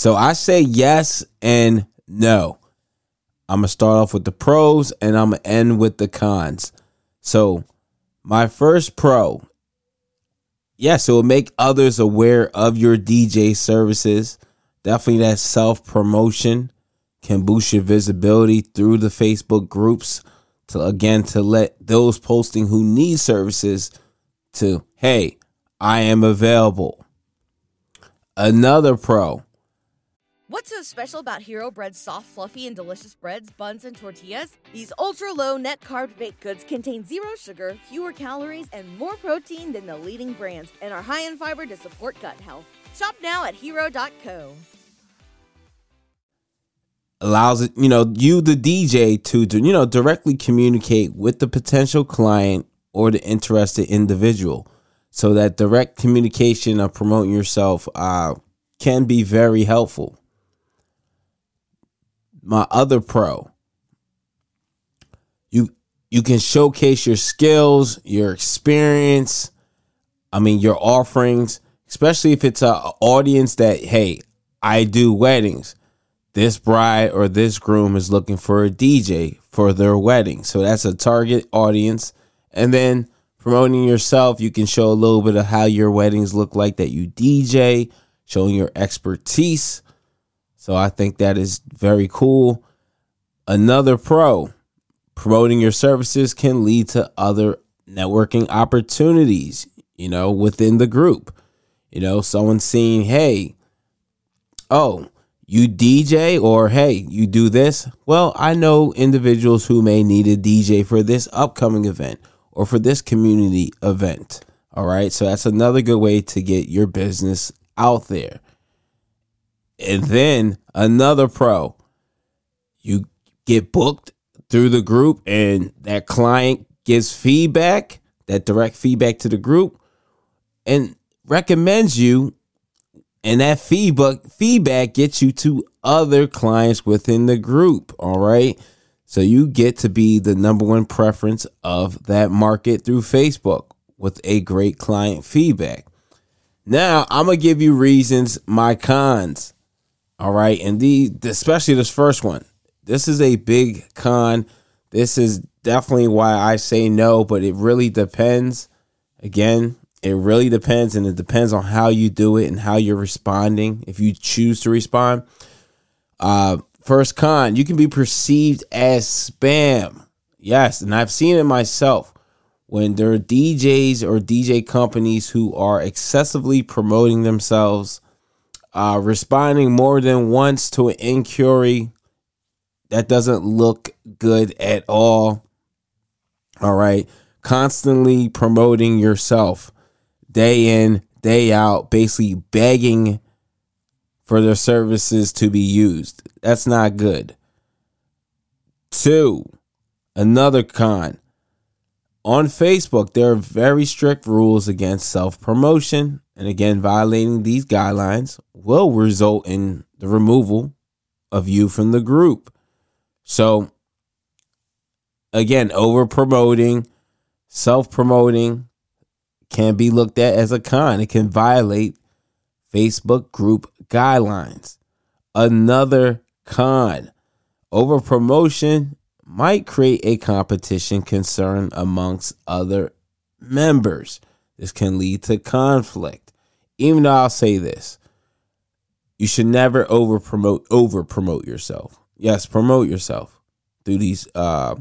So I say yes and no. I'm going to start off with the pros and I'm going to end with the cons. So, my first pro yes, it will make others aware of your DJ services. Definitely that self promotion can boost your visibility through the Facebook groups to again to let those posting who need services to hey, I am available. Another pro. What's so special about Hero Bread's soft, fluffy, and delicious breads, buns, and tortillas? These ultra low net carb baked goods contain zero sugar, fewer calories, and more protein than the leading brands, and are high in fiber to support gut health. Shop now at hero.co allows it, you know, you the DJ to, you know directly communicate with the potential client or the interested individual. So that direct communication of promoting yourself uh, can be very helpful. My other pro, you you can showcase your skills, your experience. I mean, your offerings, especially if it's an audience that hey, I do weddings this bride or this groom is looking for a DJ for their wedding. So that's a target audience. And then promoting yourself, you can show a little bit of how your weddings look like that you DJ, showing your expertise. So I think that is very cool. Another pro, promoting your services can lead to other networking opportunities, you know, within the group. You know, someone seeing, hey, oh, you DJ or hey, you do this. Well, I know individuals who may need a DJ for this upcoming event or for this community event. All right. So that's another good way to get your business out there. And then another pro, you get booked through the group and that client gives feedback, that direct feedback to the group and recommends you. And that feedback feedback gets you to other clients within the group. All right? So you get to be the number one preference of that market through facebook with a great client feedback. Now i'm gonna give you reasons my cons all right and the especially this first one this is a big con this is definitely why i say no but it really depends again it really depends, and it depends on how you do it and how you're responding. If you choose to respond, uh, first con, you can be perceived as spam. Yes, and I've seen it myself when there are DJs or DJ companies who are excessively promoting themselves, uh, responding more than once to an inquiry that doesn't look good at all. All right, constantly promoting yourself day in, day out, basically begging for their services to be used. That's not good. Two, another con. On Facebook, there are very strict rules against self promotion. And again, violating these guidelines will result in the removal of you from the group. So, again, over promoting, self promoting, can be looked at as a con. It can violate Facebook group guidelines. Another con over promotion might create a competition concern amongst other members. This can lead to conflict. Even though I'll say this, you should never over promote over promote yourself. Yes, promote yourself through these uh,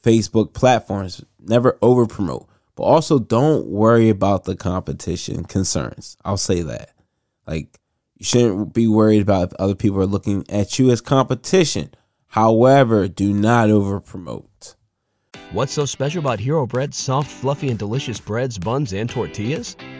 Facebook platforms. Never over promote. But also don't worry about the competition concerns. I'll say that. Like you shouldn't be worried about if other people are looking at you as competition. However, do not over promote. What's so special about Hero Bread's soft, fluffy, and delicious breads, buns, and tortillas?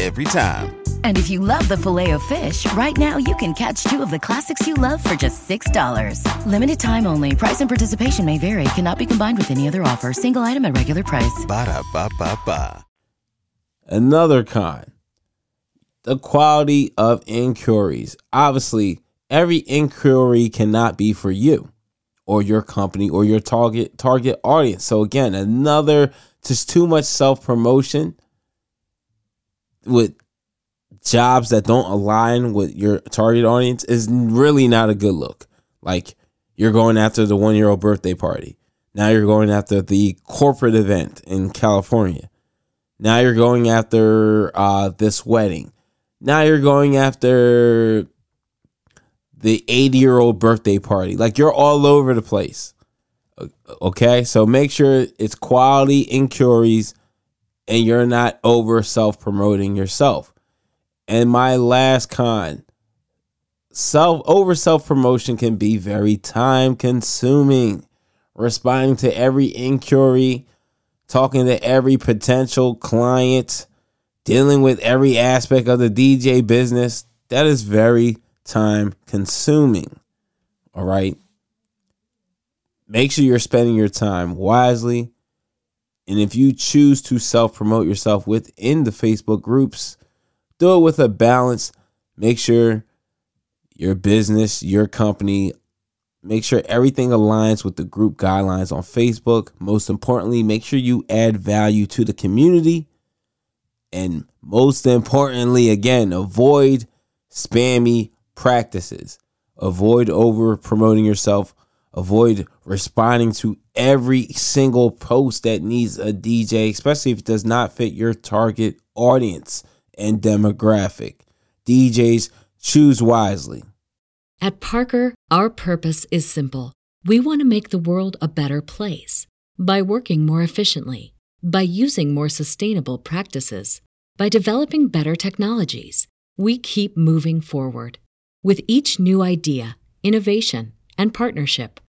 every time. And if you love the Filet-O-Fish, right now you can catch two of the classics you love for just $6. Limited time only. Price and participation may vary. Cannot be combined with any other offer. Single item at regular price. Ba da ba ba ba. Another con the quality of inquiries. Obviously, every inquiry cannot be for you or your company or your target target audience. So again, another just too much self-promotion with jobs that don't align with your target audience is really not a good look. Like you're going after the 1-year-old birthday party. Now you're going after the corporate event in California. Now you're going after uh, this wedding. Now you're going after the 80 year old birthday party. Like you're all over the place. Okay. So make sure it's quality inquiries and you're not over self promoting yourself. And my last con self over self promotion can be very time consuming. Responding to every inquiry, talking to every potential client, dealing with every aspect of the DJ business, that is very time consuming. All right. Make sure you're spending your time wisely. And if you choose to self promote yourself within the Facebook groups, do it with a balance. Make sure your business, your company, make sure everything aligns with the group guidelines on Facebook. Most importantly, make sure you add value to the community. And most importantly, again, avoid spammy practices. Avoid over promoting yourself. Avoid responding to every single post that needs a DJ, especially if it does not fit your target audience and demographic. DJs, choose wisely. At Parker, our purpose is simple. We want to make the world a better place by working more efficiently, by using more sustainable practices, by developing better technologies. We keep moving forward. With each new idea, innovation, and partnership,